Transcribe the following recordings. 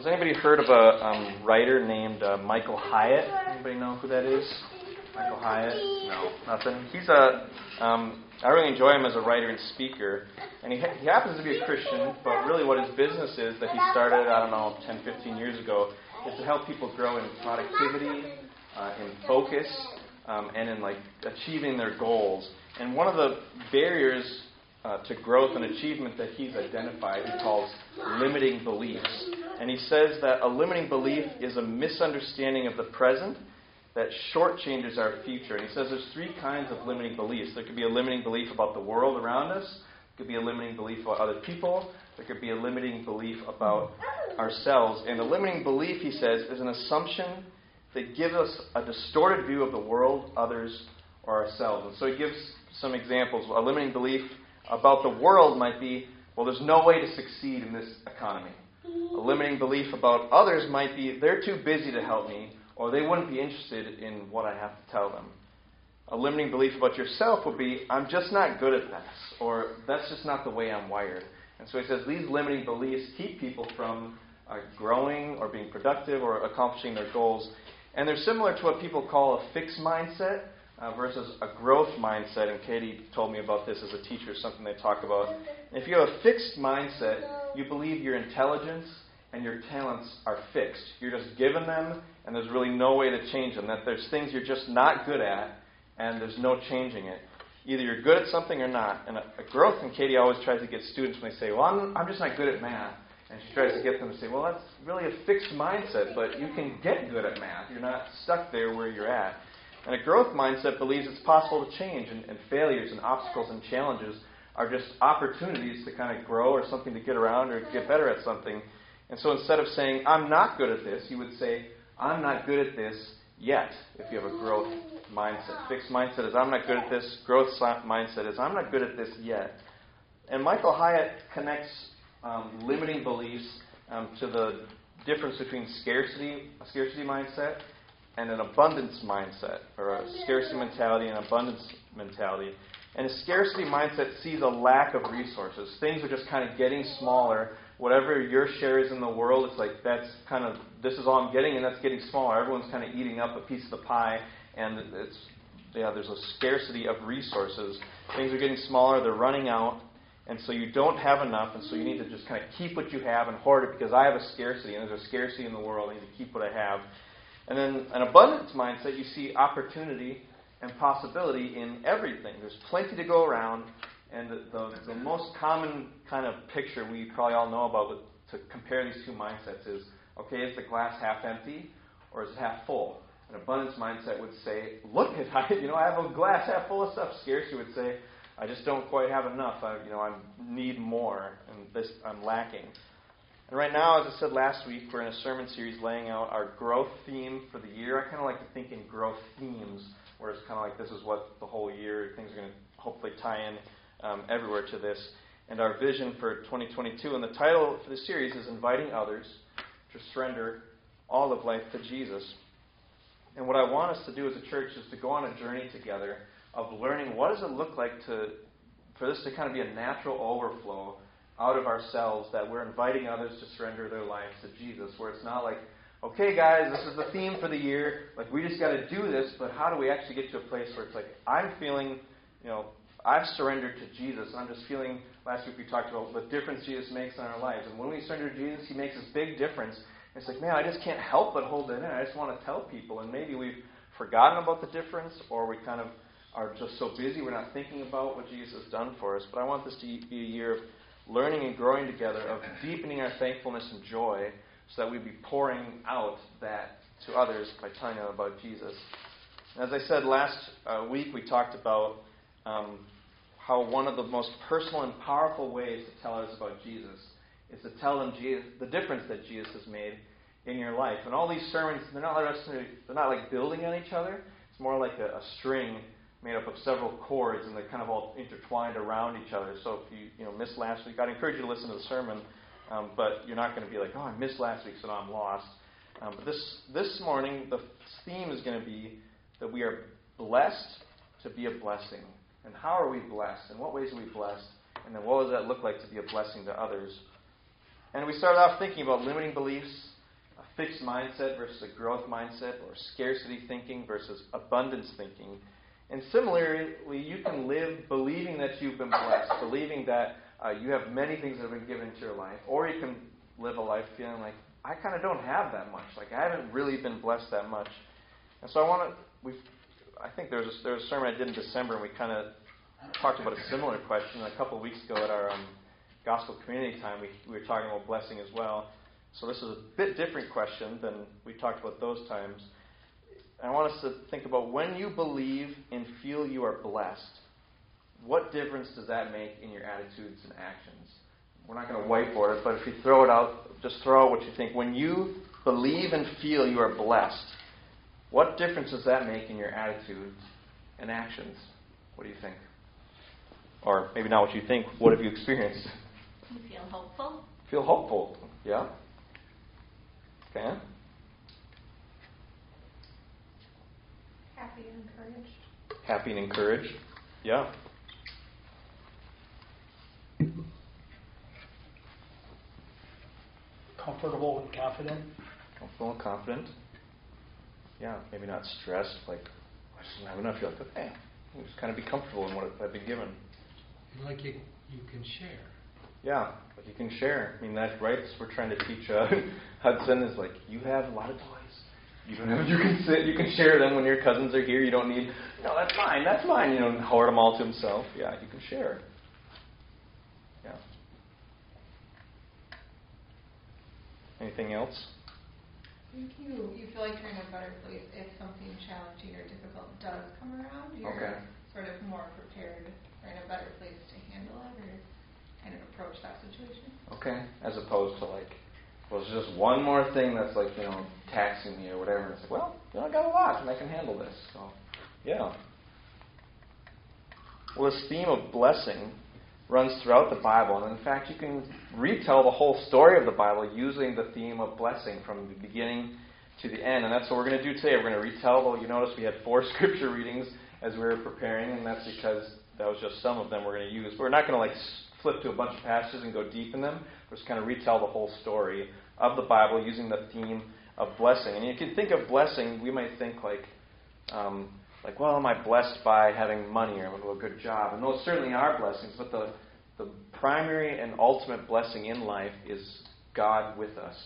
has anybody heard of a um, writer named uh, Michael Hyatt? Anybody know who that is? Michael Hyatt? No, nothing. He's a. Um, I really enjoy him as a writer and speaker, and he, ha- he happens to be a Christian. But really, what his business is that he started, I don't know, 10, 15 years ago, is to help people grow in productivity, uh, in focus, um, and in like achieving their goals. And one of the barriers uh, to growth and achievement that he's identified, he calls limiting beliefs. And he says that a limiting belief is a misunderstanding of the present that shortchanges our future. And he says there's three kinds of limiting beliefs. There could be a limiting belief about the world around us, there could be a limiting belief about other people, there could be a limiting belief about ourselves. And a limiting belief, he says, is an assumption that gives us a distorted view of the world, others, or ourselves. And so he gives some examples. A limiting belief about the world might be, well, there's no way to succeed in this economy. A limiting belief about others might be, they're too busy to help me, or they wouldn't be interested in what I have to tell them. A limiting belief about yourself would be, I'm just not good at this, or that's just not the way I'm wired. And so he says these limiting beliefs keep people from uh, growing or being productive or accomplishing their goals. And they're similar to what people call a fixed mindset uh, versus a growth mindset. And Katie told me about this as a teacher, something they talk about. And if you have a fixed mindset, you believe your intelligence and your talents are fixed. You're just given them, and there's really no way to change them. That there's things you're just not good at, and there's no changing it. Either you're good at something or not. And a, a growth, and Katie always tries to get students when they say, Well, I'm, I'm just not good at math. And she tries to get them to say, Well, that's really a fixed mindset, but you can get good at math. You're not stuck there where you're at. And a growth mindset believes it's possible to change, and, and failures and obstacles and challenges are just opportunities to kind of grow or something to get around or get better at something. And so instead of saying, I'm not good at this, you would say, I'm not good at this yet, if you have a growth mindset. Fixed mindset is, I'm not good at this. Growth mindset is, I'm not good at this yet. And Michael Hyatt connects um, limiting beliefs um, to the difference between scarcity, a scarcity mindset, and an abundance mindset, or a scarcity mentality and abundance mentality. And a scarcity mindset sees a lack of resources. Things are just kind of getting smaller. Whatever your share is in the world, it's like that's kind of this is all I'm getting, and that's getting smaller. Everyone's kind of eating up a piece of the pie, and it's yeah, there's a scarcity of resources. Things are getting smaller. They're running out, and so you don't have enough, and so you need to just kind of keep what you have and hoard it because I have a scarcity, and there's a scarcity in the world. I need to keep what I have. And then an abundance mindset, you see opportunity and possibility in everything. There's plenty to go around, and the, the, the most common kind of picture we probably all know about with, to compare these two mindsets is okay, is the glass half empty or is it half full? An abundance mindset would say, look at I, you know, I have a glass half full of stuff. Scarcity would say, I just don't quite have enough. I, you know, I need more, and this I'm lacking. And right now, as I said last week, we're in a sermon series laying out our growth theme for the year. I kind of like to think in growth themes, where it's kind of like this is what the whole year, things are going to hopefully tie in um, everywhere to this. And our vision for 2022, and the title for the series is Inviting Others to Surrender All of Life to Jesus. And what I want us to do as a church is to go on a journey together of learning what does it look like to, for this to kind of be a natural overflow out of ourselves that we're inviting others to surrender their lives to Jesus, where it's not like, okay, guys, this is the theme for the year. Like, we just got to do this, but how do we actually get to a place where it's like, I'm feeling, you know, I've surrendered to Jesus. I'm just feeling, last week we talked about the difference Jesus makes in our lives. And when we surrender to Jesus, He makes this big difference. It's like, man, I just can't help but hold it in. I just want to tell people. And maybe we've forgotten about the difference, or we kind of are just so busy we're not thinking about what Jesus has done for us. But I want this to be a year of learning and growing together, of deepening our thankfulness and joy, so that we'd be pouring out that to others by telling them about Jesus. As I said last uh, week, we talked about um, how one of the most personal and powerful ways to tell others about Jesus is to tell them Jesus, the difference that Jesus has made in your life. And all these sermons, they're not, they're not like building on each other. It's more like a, a string made up of several cords, and they're kind of all intertwined around each other. So if you you know missed last week, I'd encourage you to listen to the sermon, um, but you're not going to be like, oh, I missed last week, so now I'm lost. Um, but this this morning, the theme is going to be that we are blessed to be a blessing. And how are we blessed? In what ways are we blessed? And then what does that look like to be a blessing to others? And we started off thinking about limiting beliefs, a fixed mindset versus a growth mindset, or scarcity thinking versus abundance thinking. And similarly, you can live believing that you've been blessed, believing that uh, you have many things that have been given to your life, or you can live a life feeling like, I kind of don't have that much. Like, I haven't really been blessed that much. And so I want to, we I think there was, a, there was a sermon I did in December, and we kind of talked about a similar question. A couple of weeks ago at our um, gospel community time, we, we were talking about blessing as well. So this is a bit different question than we talked about those times. I want us to think about when you believe and feel you are blessed, what difference does that make in your attitudes and actions? We're not going to whiteboard it, but if you throw it out, just throw out what you think. When you believe and feel you are blessed, what difference does that make in your attitudes and actions? What do you think? Or maybe not what you think, what have you experienced? You feel hopeful. Feel hopeful, yeah? Okay. Happy and encouraged. Happy and encouraged, yeah. Comfortable and confident. Comfortable and confident. Yeah, maybe not stressed, like, I just don't have enough. You're like, okay, just kind of be comfortable in what I've been given. Like you, you can share. Yeah, like you can share. I mean, that right? We're trying to teach uh, Hudson is like you have a lot of toys. You don't have. You can sit. You can share them when your cousins are here. You don't need. No, that's mine. That's mine. You know, and hoard them all to himself. Yeah, you can share. Yeah. Anything else? Thank you, you feel like you're in a better place if something challenging or difficult does come around. You're Okay. sort of more prepared or in a better place to handle it or kind of approach that situation. Okay. As opposed to like, well, it's just one more thing that's like you know taxing me or whatever. And It's like, well, you know, I got a lot and I can handle this. So, yeah. Well, this theme of blessing runs throughout the Bible, and in fact, you can retell the whole story of the Bible using the theme of blessing from the beginning to the end. And that's what we're going to do today. We're going to retell. Well, you notice we had four scripture readings as we were preparing, and that's because that was just some of them we're going to use. But we're not going to like flip to a bunch of passages and go deep in them. We're just kind of retell the whole story of the Bible using the theme of blessing. And you think of blessing, we might think like, um, like, well, am I blessed by having money or a good job? And those certainly are blessings, but the the primary and ultimate blessing in life is God with us,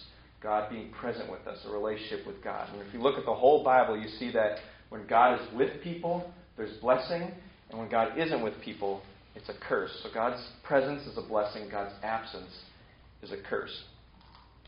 God being present with us, a relationship with God. And if you look at the whole Bible, you see that when God is with people, there's blessing, and when God isn't with people, it's a curse. So God's presence is a blessing, God's absence is a curse.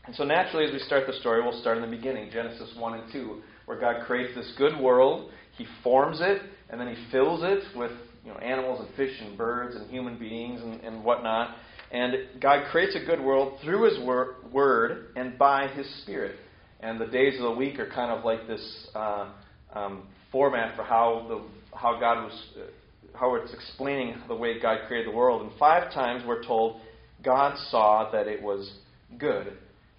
And so naturally, as we start the story, we'll start in the beginning, Genesis 1 and 2, where God creates this good world, He forms it, and then He fills it with you know, animals and fish and birds and human beings and, and whatnot. And God creates a good world through His wor- Word and by His Spirit. And the days of the week are kind of like this uh, um, format for how the how God was uh, how it's explaining the way God created the world. And five times we're told God saw that it was good.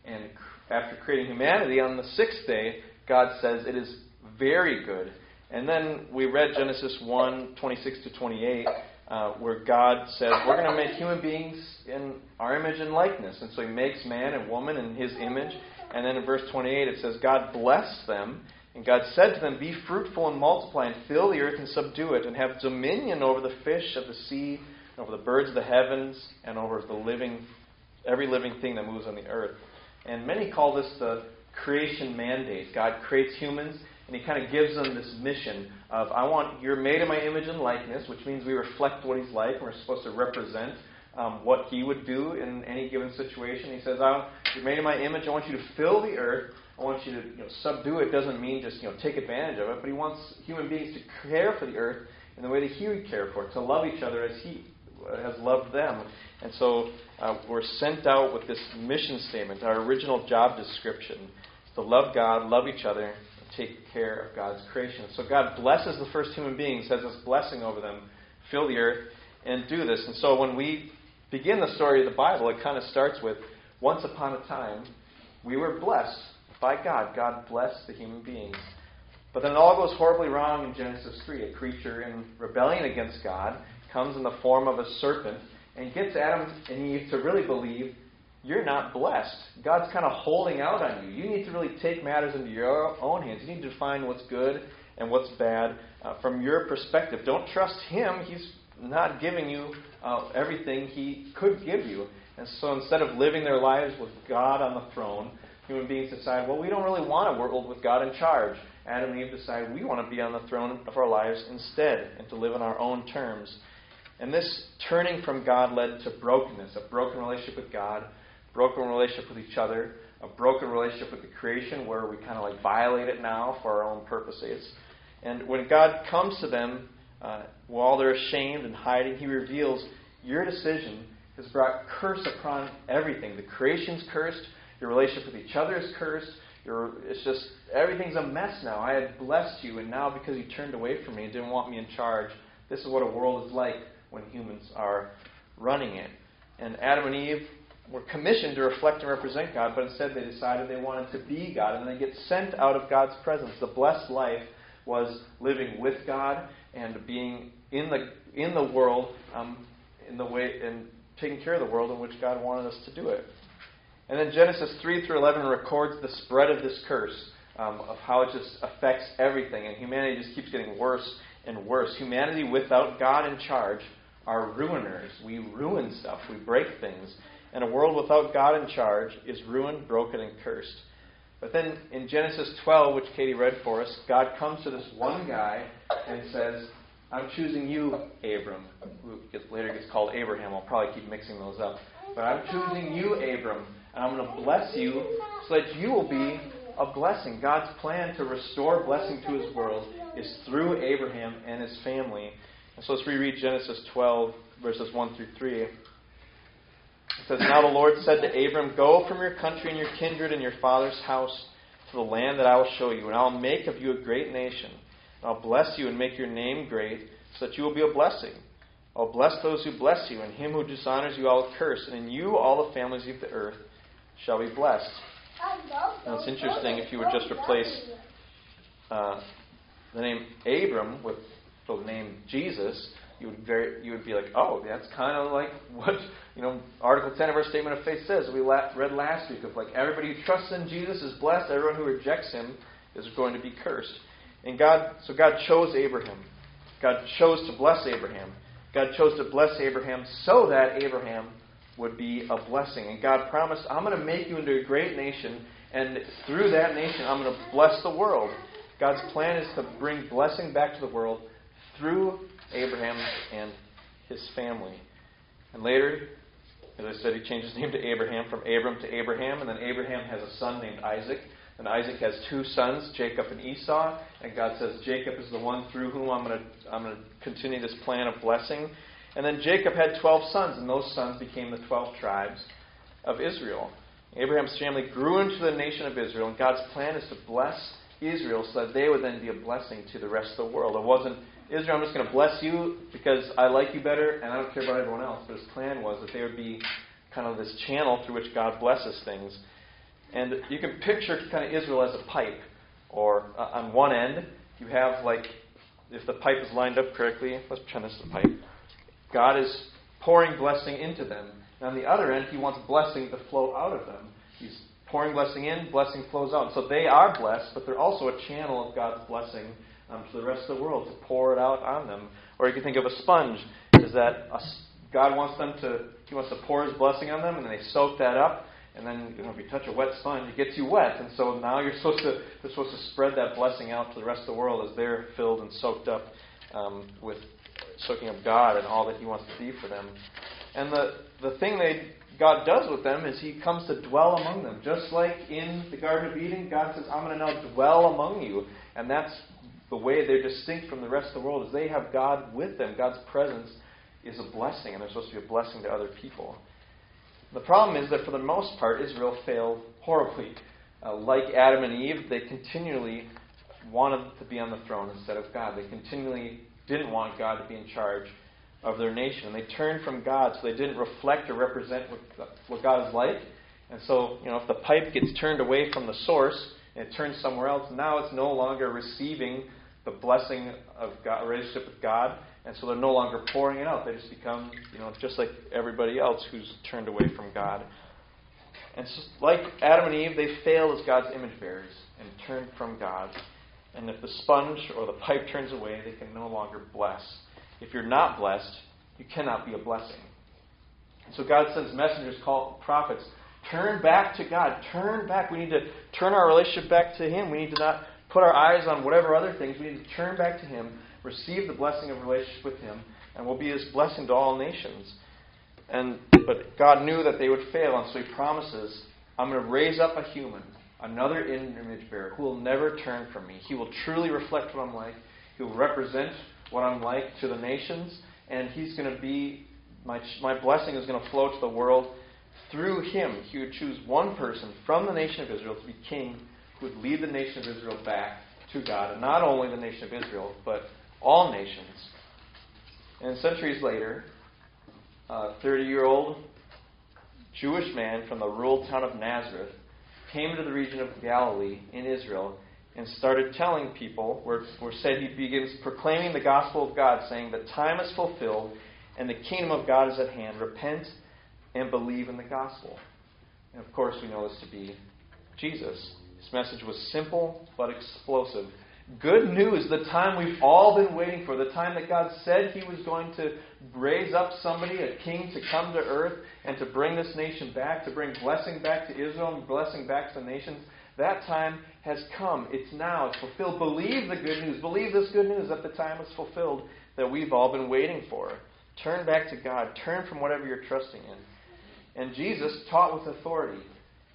And after creating humanity on the sixth day, God says it is very good. And then we read Genesis 1 26 to 28, uh, where God says, We're going to make human beings in our image and likeness. And so he makes man and woman in his image. And then in verse 28, it says, God blessed them. And God said to them, Be fruitful and multiply, and fill the earth and subdue it, and have dominion over the fish of the sea, and over the birds of the heavens, and over the living, every living thing that moves on the earth. And many call this the creation mandate. God creates humans and he kind of gives them this mission of, I want, you're made in my image and likeness, which means we reflect what he's like, and we're supposed to represent um, what he would do in any given situation. He says, I, you're made in my image, I want you to fill the earth, I want you to you know, subdue it. Doesn't mean just you know take advantage of it, but he wants human beings to care for the earth in the way that he would care for it, to love each other as he has loved them. And so uh, we're sent out with this mission statement, our original job description, to love God, love each other, take care of God's creation. So God blesses the first human beings, has this blessing over them, fill the earth, and do this. And so when we begin the story of the Bible, it kind of starts with once upon a time, we were blessed by God. God blessed the human beings. But then it all goes horribly wrong in Genesis 3. A creature in rebellion against God comes in the form of a serpent and gets Adam and Eve to really believe you're not blessed. God's kind of holding out on you. You need to really take matters into your own hands. You need to define what's good and what's bad uh, from your perspective. Don't trust Him. He's not giving you uh, everything He could give you. And so instead of living their lives with God on the throne, human beings decide, well, we don't really want a world with God in charge. Adam and Eve decide we want to be on the throne of our lives instead and to live on our own terms. And this turning from God led to brokenness a broken relationship with God, broken relationship with each other, a broken relationship with the creation where we kind of like violate it now for our own purposes. And when God comes to them, uh, while they're ashamed and hiding, He reveals your decision has brought curse upon everything. The creation's cursed, your relationship with each other is cursed. Your, it's just everything's a mess now. I had blessed you, and now because you turned away from me and didn't want me in charge, this is what a world is like when humans are running it. And Adam and Eve were commissioned to reflect and represent God, but instead they decided they wanted to be God, and they get sent out of God's presence. The blessed life was living with God and being in the in the world um, in the way and taking care of the world in which God wanted us to do it. And then Genesis 3 through 11 records the spread of this curse, um, of how it just affects everything. And humanity just keeps getting worse and worse. Humanity without God in charge are ruiners. We ruin stuff, we break things. And a world without God in charge is ruined, broken, and cursed. But then in Genesis 12, which Katie read for us, God comes to this one guy and says, I'm choosing you, Abram, who later gets called Abraham. I'll probably keep mixing those up. But I'm choosing you, Abram, and I'm going to bless you so that you will be a blessing. God's plan to restore blessing to his world is through Abraham and his family. And so let's reread Genesis 12, verses 1 through 3. Says, Now the Lord said to Abram, Go from your country and your kindred and your father's house to the land that I will show you, and I will make of you a great nation. And I'll bless you and make your name great, so that you will be a blessing. I'll bless those who bless you, and him who dishonors you I will curse, and in you all the families of the earth shall be blessed. Now it's interesting if you would just replace uh, the name Abram with the name Jesus, you would very you would be like, oh, that's kind of like what you know Article 10 of our Statement of Faith says. We la- read last week of like everybody who trusts in Jesus is blessed. Everyone who rejects him is going to be cursed. And God, so God chose Abraham. God chose to bless Abraham. God chose to bless Abraham so that Abraham would be a blessing. And God promised, I'm going to make you into a great nation, and through that nation, I'm going to bless the world. God's plan is to bring blessing back to the world through Abraham and his family. And later, as I said, he changed his name to Abraham from Abram to Abraham, and then Abraham has a son named Isaac. And Isaac has two sons, Jacob and Esau. And God says, Jacob is the one through whom I'm going to, I'm to continue this plan of blessing. And then Jacob had 12 sons, and those sons became the 12 tribes of Israel. Abraham's family grew into the nation of Israel, and God's plan is to bless Israel so that they would then be a blessing to the rest of the world. It wasn't, Israel, I'm just going to bless you because I like you better and I don't care about everyone else. But his plan was that they would be kind of this channel through which God blesses things. And you can picture kind of Israel as a pipe, or uh, on one end, you have like, if the pipe is lined up correctly, let's pretend this is the pipe. God is pouring blessing into them. And on the other end, He wants blessing to flow out of them. He's pouring blessing in, blessing flows out. So they are blessed, but they're also a channel of God's blessing um, to the rest of the world to pour it out on them. Or you can think of a sponge, is that a, God wants them to, He wants to pour His blessing on them, and then they soak that up, and then you know, if you touch a wet sponge, it gets you wet. And so now you're supposed to you're supposed to spread that blessing out to the rest of the world as they're filled and soaked up um, with soaking up God and all that He wants to be for them. And the the thing they God does with them is He comes to dwell among them, just like in the Garden of Eden. God says, "I'm going to now dwell among you," and that's the way they're distinct from the rest of the world. Is they have God with them. God's presence is a blessing, and they're supposed to be a blessing to other people. The problem is that for the most part, Israel failed horribly. Uh, like Adam and Eve, they continually wanted to be on the throne instead of God. They continually didn't want God to be in charge of their nation. And they turned from God, so they didn't reflect or represent what, what God is like. And so, you know, if the pipe gets turned away from the source and it turns somewhere else, now it's no longer receiving the blessing of God, relationship with God, and so they're no longer pouring it out. They just become, you know, just like everybody else who's turned away from God. And so, like Adam and Eve, they fail as God's image bearers and turned from God. And if the sponge or the pipe turns away, they can no longer bless. If you're not blessed, you cannot be a blessing. And so God sends messengers called prophets. Turn back to God. Turn back. We need to turn our relationship back to Him. We need to not put our eyes on whatever other things. We need to turn back to Him, receive the blessing of relationship with Him, and we'll be His blessing to all nations. And but God knew that they would fail, and so He promises, "I'm going to raise up a human, another image bearer, who will never turn from me. He will truly reflect what I'm like. He will represent what I'm like to the nations, and He's going to be my my blessing is going to flow to the world." Through him, he would choose one person from the nation of Israel to be king who would lead the nation of Israel back to God. And not only the nation of Israel, but all nations. And centuries later, a 30 year old Jewish man from the rural town of Nazareth came into the region of Galilee in Israel and started telling people, where, where said he begins proclaiming the gospel of God, saying, The time is fulfilled and the kingdom of God is at hand. Repent and believe in the gospel. And of course, we know this to be Jesus. His message was simple but explosive. Good news, the time we've all been waiting for, the time that God said He was going to raise up somebody, a king, to come to earth and to bring this nation back, to bring blessing back to Israel and blessing back to the nations. That time has come. It's now. It's fulfilled. Believe the good news. Believe this good news that the time is fulfilled that we've all been waiting for. Turn back to God. Turn from whatever you're trusting in. And Jesus taught with authority.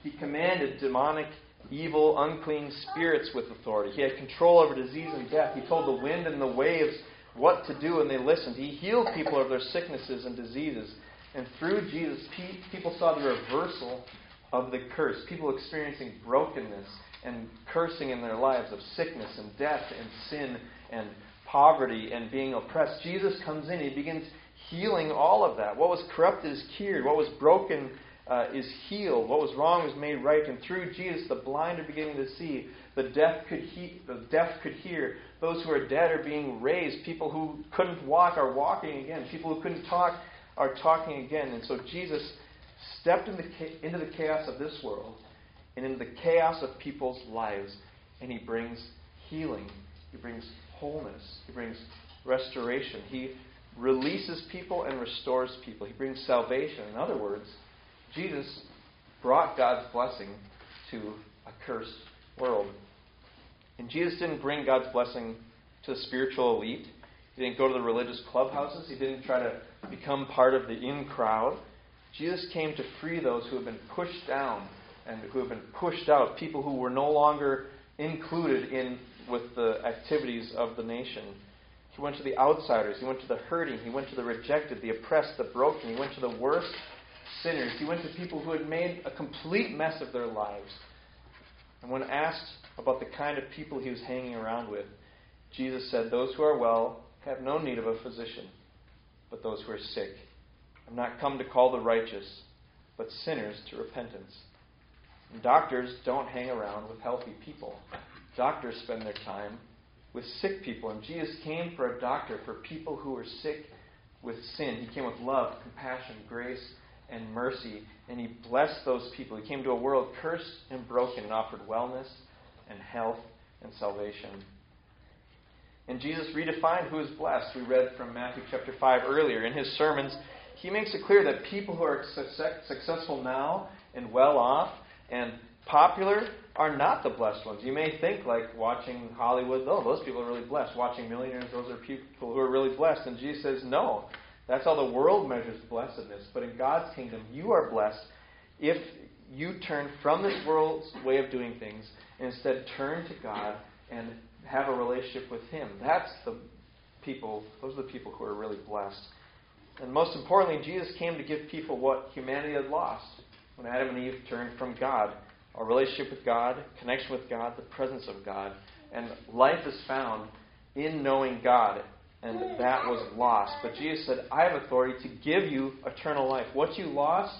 He commanded demonic evil, unclean spirits with authority. He had control over disease and death. He told the wind and the waves what to do, and they listened. He healed people of their sicknesses and diseases. And through Jesus, people saw the reversal of the curse. People experiencing brokenness and cursing in their lives of sickness and death and sin and poverty and being oppressed. Jesus comes in, he begins healing all of that. What was corrupted is cured. What was broken uh, is healed. What was wrong is made right. And through Jesus, the blind are beginning to see. The deaf could he- the deaf could hear. Those who are dead are being raised. People who couldn't walk are walking again. People who couldn't talk are talking again. And so Jesus stepped into, into the chaos of this world and into the chaos of people's lives, and he brings healing. He brings wholeness. He brings restoration. He releases people and restores people. He brings salvation. In other words, Jesus brought God's blessing to a cursed world. And Jesus didn't bring God's blessing to the spiritual elite. He didn't go to the religious clubhouses. He didn't try to become part of the in crowd. Jesus came to free those who have been pushed down and who have been pushed out, people who were no longer included in with the activities of the nation. He went to the outsiders. He went to the hurting. He went to the rejected, the oppressed, the broken. He went to the worst sinners. He went to people who had made a complete mess of their lives. And when asked about the kind of people he was hanging around with, Jesus said, Those who are well have no need of a physician, but those who are sick. I'm not come to call the righteous, but sinners to repentance. And doctors don't hang around with healthy people. Doctors spend their time with sick people. And Jesus came for a doctor for people who were sick with sin. He came with love, compassion, grace, and mercy, and he blessed those people. He came to a world cursed and broken and offered wellness and health and salvation. And Jesus redefined who is blessed. We read from Matthew chapter 5 earlier. In his sermons, he makes it clear that people who are successful now and well off and popular are not the blessed ones. You may think, like watching Hollywood, oh, those people are really blessed. Watching millionaires, those are people who are really blessed. And Jesus says, no, that's how the world measures blessedness. But in God's kingdom, you are blessed if you turn from this world's way of doing things and instead turn to God and have a relationship with Him. That's the people, those are the people who are really blessed. And most importantly, Jesus came to give people what humanity had lost when Adam and Eve turned from God a relationship with God, connection with God, the presence of God. And life is found in knowing God and that was lost. But Jesus said, I have authority to give you eternal life. What you lost,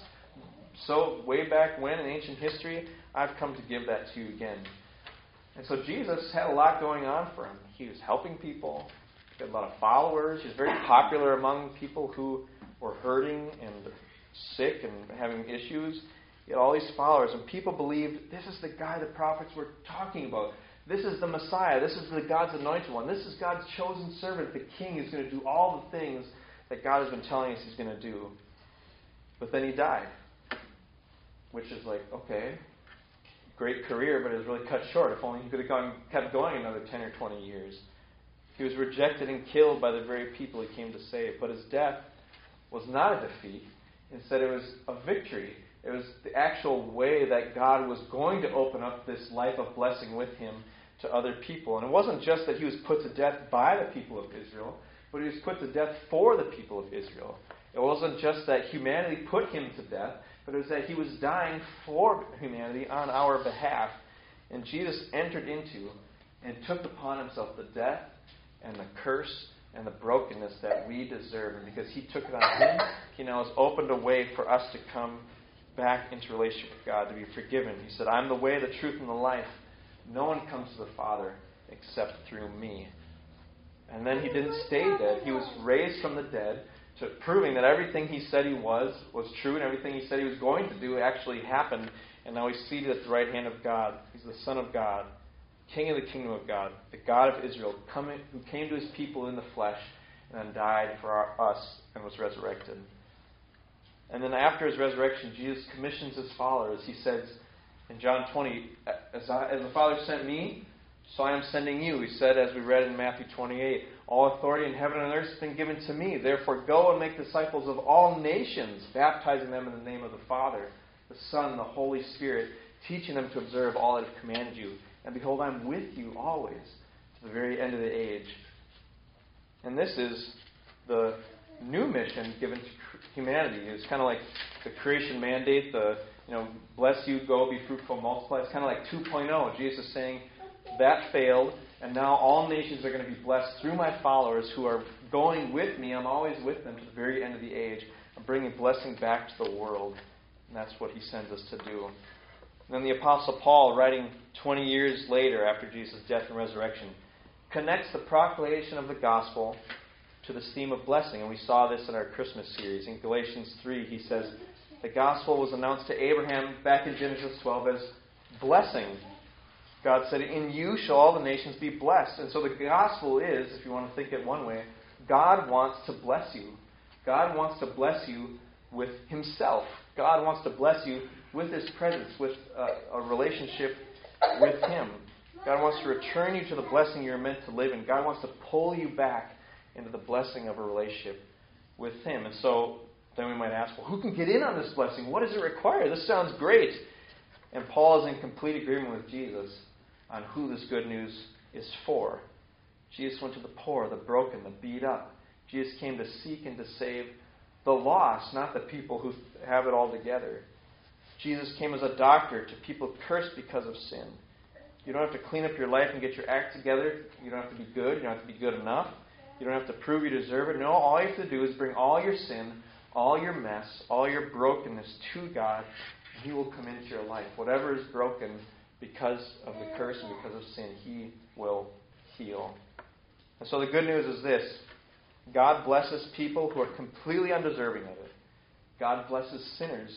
so way back when in ancient history, I've come to give that to you again. And so Jesus had a lot going on for him. He was helping people, he had a lot of followers. He was very popular among people who were hurting and sick and having issues. He had all these followers, and people believed this is the guy the prophets were talking about. This is the Messiah. This is the God's anointed one. This is God's chosen servant. The king is going to do all the things that God has been telling us he's going to do. But then he died. Which is like, okay, great career, but it was really cut short. If only he could have gone, kept going another 10 or 20 years. He was rejected and killed by the very people he came to save. But his death was not a defeat. Instead, it was a victory. It was the actual way that God was going to open up this life of blessing with him to other people. And it wasn't just that he was put to death by the people of Israel, but he was put to death for the people of Israel. It wasn't just that humanity put him to death, but it was that he was dying for humanity on our behalf. And Jesus entered into and took upon himself the death and the curse and the brokenness that we deserve. And because he took it on him, he now has opened a way for us to come back into relationship with God, to be forgiven. He said, I'm the way, the truth, and the life. No one comes to the Father except through me. And then he didn't stay dead. He was raised from the dead, to proving that everything he said he was was true, and everything he said he was going to do actually happened. And now he's seated at the right hand of God. He's the Son of God, King of the kingdom of God, the God of Israel, coming, who came to his people in the flesh and then died for our, us and was resurrected. And then after his resurrection, Jesus commissions his followers. He says in John 20, as, I, as the Father sent me, so I am sending you. He said, as we read in Matthew 28, All authority in heaven and earth has been given to me. Therefore, go and make disciples of all nations, baptizing them in the name of the Father, the Son, the Holy Spirit, teaching them to observe all that I have commanded you. And behold, I'm with you always to the very end of the age. And this is the new mission given to humanity. It's kind of like the creation mandate, the you know, bless you, go, be fruitful, multiply. It's kind of like 2.0. Jesus saying that failed, and now all nations are going to be blessed through my followers who are going with me. I'm always with them to the very end of the age. I'm bringing blessing back to the world. And that's what he sends us to do. And then the Apostle Paul, writing 20 years later after Jesus' death and resurrection, connects the proclamation of the gospel to this theme of blessing. And we saw this in our Christmas series. In Galatians 3, he says, The gospel was announced to Abraham back in Genesis 12 as blessing. God said, In you shall all the nations be blessed. And so the gospel is, if you want to think it one way, God wants to bless you. God wants to bless you with Himself. God wants to bless you with His presence, with a, a relationship with Him. God wants to return you to the blessing you're meant to live in. God wants to pull you back into the blessing of a relationship with Him. And so then we might ask, well, who can get in on this blessing? What does it require? This sounds great. And Paul is in complete agreement with Jesus on who this good news is for. Jesus went to the poor, the broken, the beat up. Jesus came to seek and to save the lost, not the people who have it all together. Jesus came as a doctor to people cursed because of sin. You don't have to clean up your life and get your act together. You don't have to be good. You don't have to be good enough. You don't have to prove you deserve it. No, all you have to do is bring all your sin, all your mess, all your brokenness to God, and He will come into your life. Whatever is broken because of the curse and because of sin, He will heal. And so the good news is this God blesses people who are completely undeserving of it. God blesses sinners.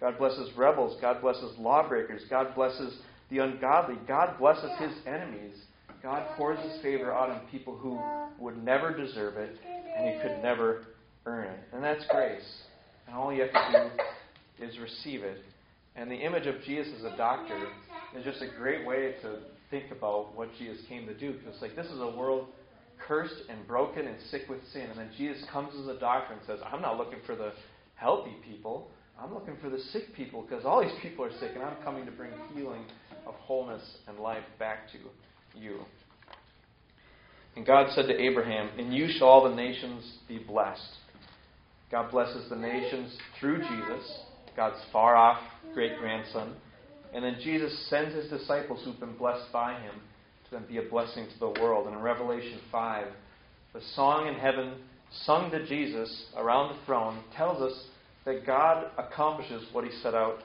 God blesses rebels. God blesses lawbreakers. God blesses the ungodly. God blesses His enemies. God pours His favor out on people who would never deserve it and He could never earn it. And that's grace. And all you have to do is receive it. And the image of Jesus as a doctor is just a great way to think about what Jesus came to do. Because like this is a world cursed and broken and sick with sin. And then Jesus comes as a doctor and says, I'm not looking for the healthy people. I'm looking for the sick people because all these people are sick, and I'm coming to bring healing of wholeness and life back to you. And God said to Abraham, In you shall all the nations be blessed. God blesses the nations through Jesus, God's far off great grandson. And then Jesus sends his disciples who've been blessed by him to then be a blessing to the world. And in Revelation 5, the song in heaven sung to Jesus around the throne tells us that God accomplishes what he set out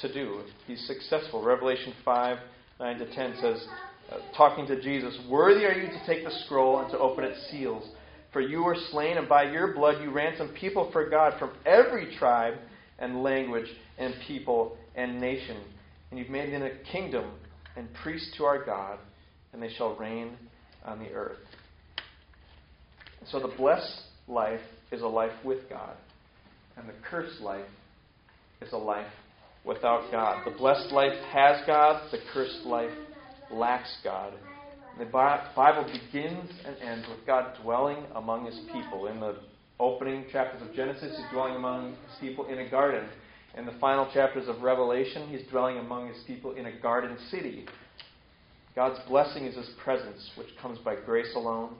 to do. He's successful. Revelation 5 9 to 10 says, uh, talking to Jesus, Worthy are you to take the scroll and to open its seals. For you were slain, and by your blood you ransomed people for God from every tribe and language and people and nation, and you've made them a kingdom and priests to our God, and they shall reign on the earth. So the blessed life is a life with God, and the cursed life is a life without God. The blessed life has God, the cursed life lacks God. The Bible begins and ends with God dwelling among his people. In the opening chapters of Genesis, he's dwelling among his people in a garden. In the final chapters of Revelation, he's dwelling among his people in a garden city. God's blessing is his presence, which comes by grace alone,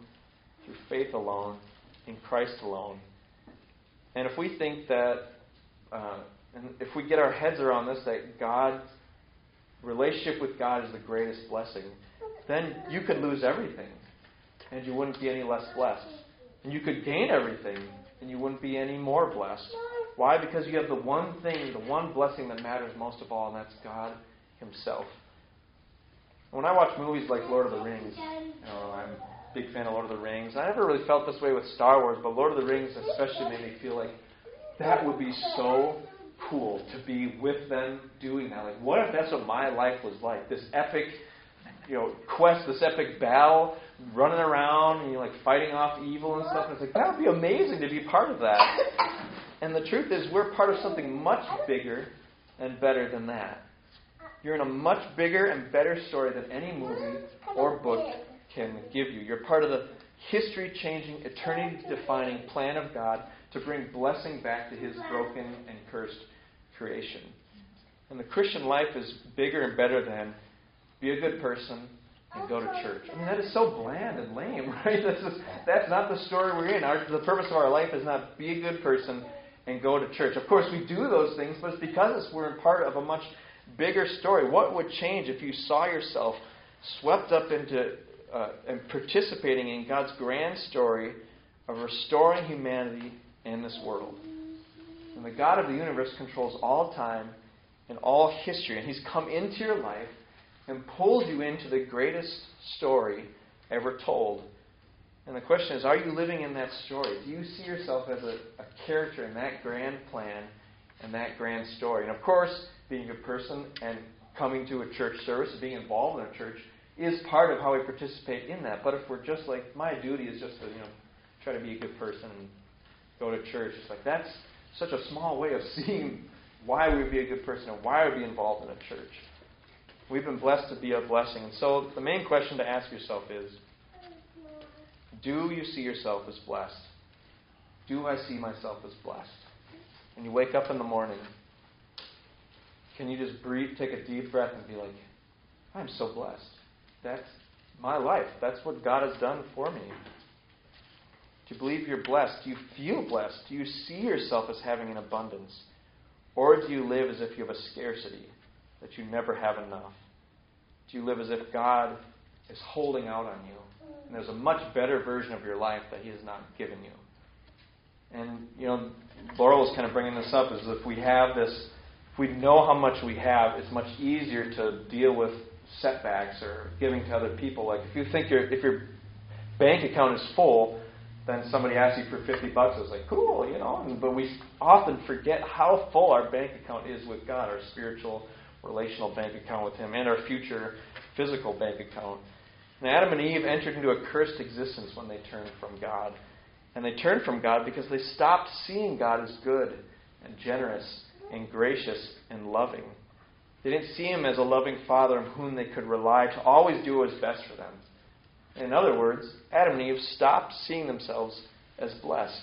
through faith alone, in Christ alone. And if we think that, uh, and if we get our heads around this, that God's relationship with God is the greatest blessing, then you could lose everything and you wouldn't be any less blessed. And you could gain everything and you wouldn't be any more blessed. Why? Because you have the one thing, the one blessing that matters most of all, and that's God Himself. When I watch movies like Lord of the Rings, you know, I'm a big fan of Lord of the Rings. I never really felt this way with Star Wars, but Lord of the Rings especially made me feel like that would be so cool to be with them doing that. Like, what if that's what my life was like? This epic you know, quest, this epic battle, running around and you're like fighting off evil and stuff. And it's like that would be amazing to be part of that. And the truth is, we're part of something much bigger and better than that. You're in a much bigger and better story than any movie or book can give you. You're part of the history changing, eternity defining plan of God to bring blessing back to his broken and cursed creation. And the Christian life is bigger and better than be a good person, and go to church. I mean, that is so bland and lame, right? This is, that's not the story we're in. Our, the purpose of our life is not be a good person and go to church. Of course, we do those things, but it's because we're part of a much bigger story. What would change if you saw yourself swept up into uh, and participating in God's grand story of restoring humanity in this world? And the God of the universe controls all time and all history, and He's come into your life and pulled you into the greatest story ever told. And the question is are you living in that story? Do you see yourself as a, a character in that grand plan and that grand story? And of course, being a person and coming to a church service, being involved in a church, is part of how we participate in that. But if we're just like, my duty is just to, you know, try to be a good person and go to church, it's like that's such a small way of seeing why we would be a good person and why we would be involved in a church. We've been blessed to be a blessing. And so the main question to ask yourself is Do you see yourself as blessed? Do I see myself as blessed? When you wake up in the morning, can you just breathe, take a deep breath, and be like, I'm so blessed. That's my life. That's what God has done for me. Do you believe you're blessed? Do you feel blessed? Do you see yourself as having an abundance? Or do you live as if you have a scarcity? that you never have enough? Do you live as if God is holding out on you? And there's a much better version of your life that He has not given you. And, you know, Laurel was kind of bringing this up is if we have this, if we know how much we have, it's much easier to deal with setbacks or giving to other people. Like if you think your if your bank account is full, then somebody asks you for 50 bucks, it's like, cool, you know. But we often forget how full our bank account is with God, our spiritual relational bank account with Him and our future physical bank account. And Adam and Eve entered into a cursed existence when they turned from God. And they turned from God because they stopped seeing God as good and generous and gracious and loving. They didn't see Him as a loving Father on whom they could rely to always do what was best for them. In other words, Adam and Eve stopped seeing themselves as blessed.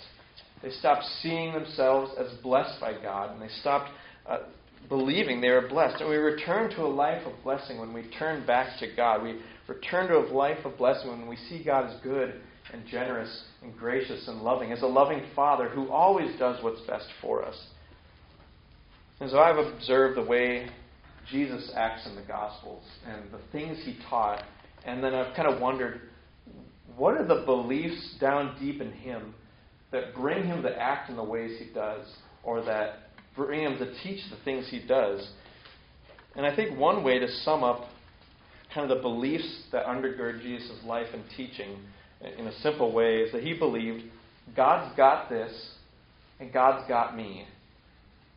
They stopped seeing themselves as blessed by God, and they stopped uh, believing they were blessed. And we return to a life of blessing when we turn back to God. We return to a life of blessing when we see God as good and generous and gracious and loving, as a loving Father who always does what's best for us. And so I've observed the way Jesus acts in the Gospels and the things he taught, and then I've kind of wondered what are the beliefs down deep in him that bring him to act in the ways he does, or that for him to teach the things he does. And I think one way to sum up kind of the beliefs that undergird Jesus' life and teaching in a simple way is that he believed God's got this and God's got me.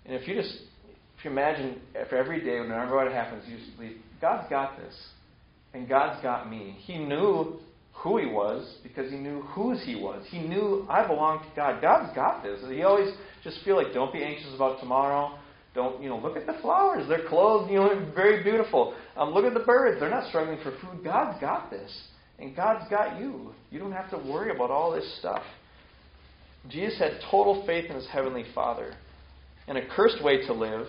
And if you just if you imagine, if every day, whenever what happens, you sleep, God's got this. And God's got me. He knew who he was because he knew whose he was. He knew I belong to God. God's got this. He always just feel like don't be anxious about tomorrow. Don't you know? Look at the flowers; they're clothed, you know, very beautiful. Um, look at the birds; they're not struggling for food. God's got this, and God's got you. You don't have to worry about all this stuff. Jesus had total faith in his heavenly Father, and a cursed way to live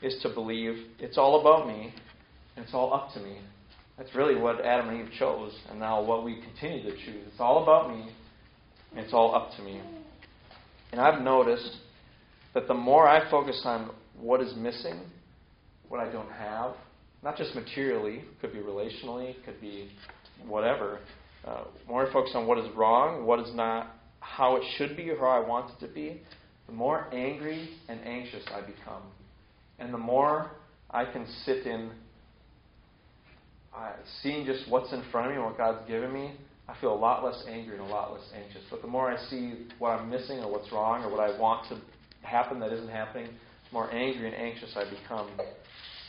is to believe it's all about me and it's all up to me. That's really what Adam and Eve chose, and now what we continue to choose. It's all about me, and it's all up to me. And I've noticed that the more I focus on what is missing, what I don't have, not just materially, could be relationally, could be whatever, uh, more I focus on what is wrong, what is not how it should be or how I want it to be, the more angry and anxious I become. And the more I can sit in uh, seeing just what's in front of me and what God's given me, I feel a lot less angry and a lot less anxious. But the more I see what I'm missing or what's wrong or what I want to happen that isn't happening, the more angry and anxious I become.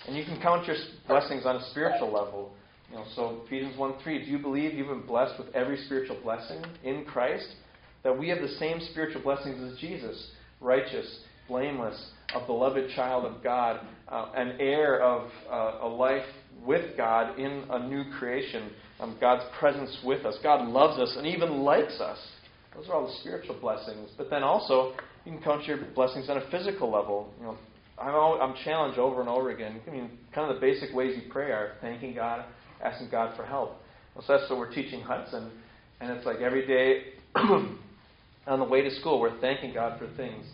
And you can count your blessings on a spiritual level. You know, so Ephesians 1 3, do you believe you've been blessed with every spiritual blessing in Christ? That we have the same spiritual blessings as Jesus righteous, blameless, a beloved child of God, uh, an heir of uh, a life with God in a new creation, um, God's presence with us. God loves us and even likes us. Those are all the spiritual blessings. But then also, you can count your blessings on a physical level. You know, I'm, I'm challenged over and over again. I mean, kind of the basic ways you pray are thanking God, asking God for help. Well, so that's what we're teaching Hudson. And it's like every day on the way to school, we're thanking God for things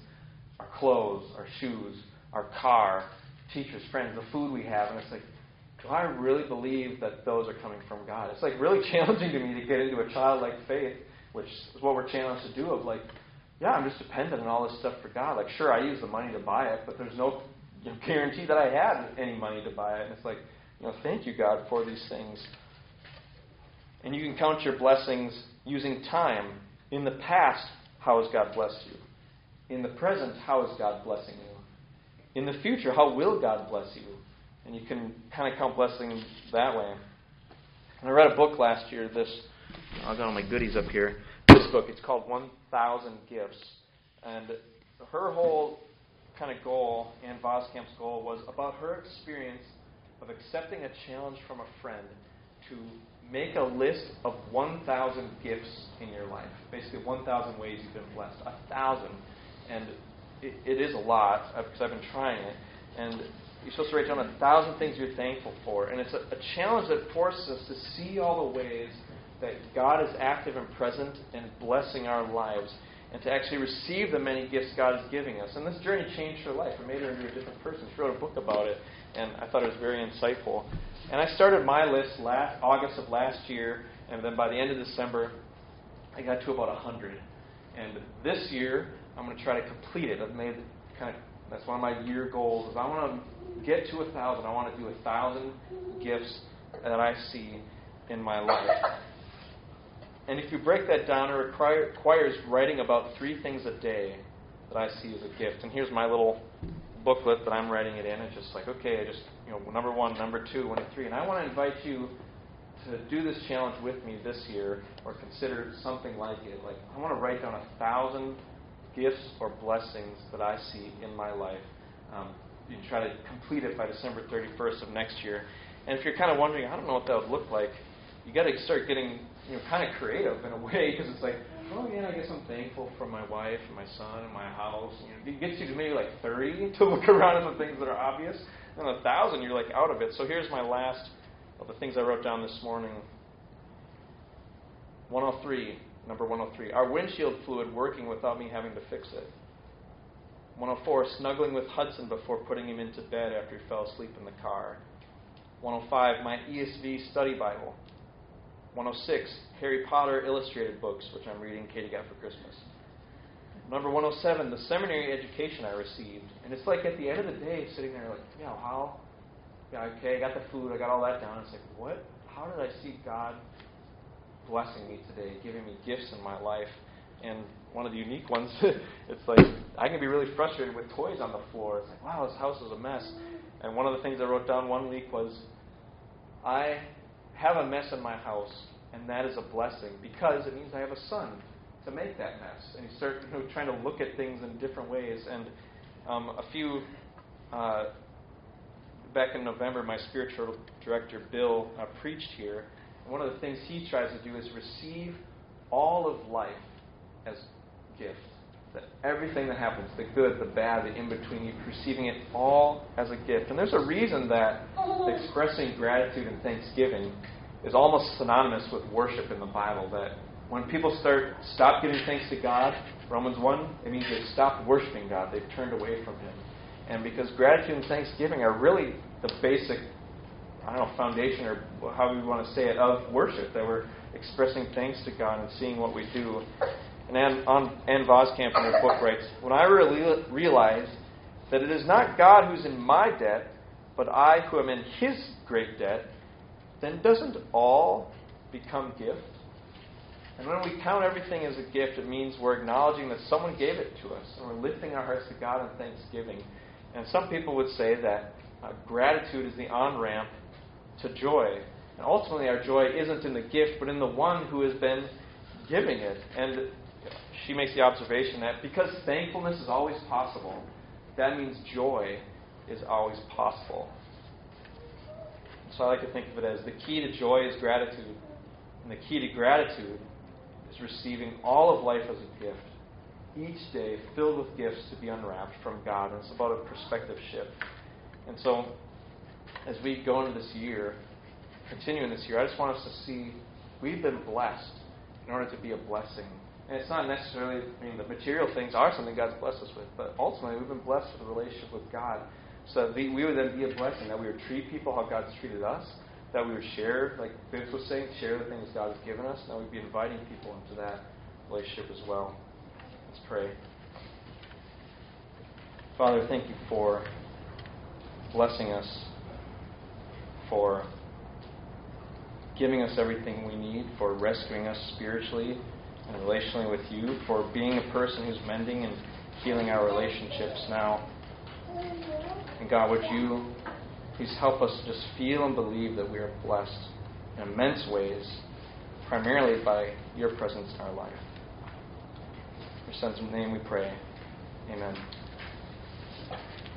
our clothes, our shoes, our car, teachers, friends, the food we have. And it's like, do I really believe that those are coming from God? It's like really challenging to me to get into a childlike faith, which is what we're challenged to do. Of like, yeah, I'm just dependent on all this stuff for God. Like, sure, I use the money to buy it, but there's no you know, guarantee that I had any money to buy it. And it's like, you know, thank you, God, for these things. And you can count your blessings using time. In the past, how has God blessed you? In the present, how is God blessing you? In the future, how will God bless you? And you can kind of count blessing that way. And I read a book last year. This I'll got all my goodies up here. This book. It's called 1,000 Gifts, and her whole kind of goal, Ann Voskamp's goal, was about her experience of accepting a challenge from a friend to make a list of 1,000 gifts in your life. Basically, 1,000 ways you've been blessed. A thousand, and it, it is a lot uh, because I've been trying it. And you're supposed to write down a thousand things you're thankful for. And it's a, a challenge that forces us to see all the ways that God is active and present and blessing our lives and to actually receive the many gifts God is giving us. And this journey changed her life. It made her into a different person. She wrote a book about it, and I thought it was very insightful. And I started my list last August of last year, and then by the end of December, I got to about 100. And this year, I'm going to try to complete it. I've made kind of that's one of my year goals. Is I want to get to a thousand, I want to do a thousand gifts that I see in my life. And if you break that down, it requires writing about three things a day that I see as a gift. And here's my little booklet that I'm writing it in. It's just like, okay, I just, you know, number one, number two, one, three. And I want to invite you to do this challenge with me this year or consider something like it. Like, I want to write down a thousand gifts or blessings that I see in my life. Um, you try to complete it by December 31st of next year. And if you're kind of wondering, I don't know what that would look like, you got to start getting you know kind of creative in a way because it's like, oh yeah, I guess I'm thankful for my wife and my son and my house. You know, it gets you to maybe like 30 to look around at the things that are obvious, and a thousand you're like out of it. So here's my last of the things I wrote down this morning. 103, number 103. Our windshield fluid working without me having to fix it. 104, snuggling with Hudson before putting him into bed after he fell asleep in the car. 105, my ESV study Bible. 106, Harry Potter illustrated books, which I'm reading Katie got for Christmas. Number 107, the seminary education I received. And it's like at the end of the day, sitting there like, yeah, how? Yeah, okay, I got the food, I got all that down. It's like, what? How did I see God blessing me today, giving me gifts in my life? and one of the unique ones, it's like I can be really frustrated with toys on the floor. It's like, wow, this house is a mess. And one of the things I wrote down one week was, I have a mess in my house, and that is a blessing because it means I have a son to make that mess. And you start you know, trying to look at things in different ways. And um, a few uh, back in November, my spiritual director Bill uh, preached here. And one of the things he tries to do is receive all of life as gift. That everything that happens, the good, the bad, the in between, you receiving it all as a gift. And there's a reason that expressing gratitude and thanksgiving is almost synonymous with worship in the Bible. That when people start stop giving thanks to God, Romans 1, it means they've stopped worshiping God. They've turned away from Him. And because gratitude and thanksgiving are really the basic, I don't know, foundation or how we want to say it, of worship, that we're expressing thanks to God and seeing what we do. And Ann, Voskamp in her book writes, When I really realize that it is not God who's in my debt, but I who am in his great debt, then doesn't all become gift? And when we count everything as a gift, it means we're acknowledging that someone gave it to us, and we're lifting our hearts to God in thanksgiving. And some people would say that uh, gratitude is the on ramp to joy. And ultimately, our joy isn't in the gift, but in the one who has been giving it. And she makes the observation that because thankfulness is always possible, that means joy is always possible. So I like to think of it as the key to joy is gratitude, and the key to gratitude is receiving all of life as a gift, each day filled with gifts to be unwrapped from God. And it's about a perspective shift. And so, as we go into this year, continuing this year, I just want us to see we've been blessed in order to be a blessing. And it's not necessarily, I mean, the material things are something God's blessed us with, but ultimately we've been blessed with a relationship with God. So that we would then be a blessing, that we would treat people how God's treated us, that we would share, like Vince was saying, share the things God has given us, and that we'd be inviting people into that relationship as well. Let's pray. Father, thank you for blessing us, for giving us everything we need, for rescuing us spiritually and relationally with you, for being a person who's mending and healing our relationships now. And God, would you please help us just feel and believe that we are blessed in immense ways, primarily by your presence in our life. In your son's name we pray. Amen.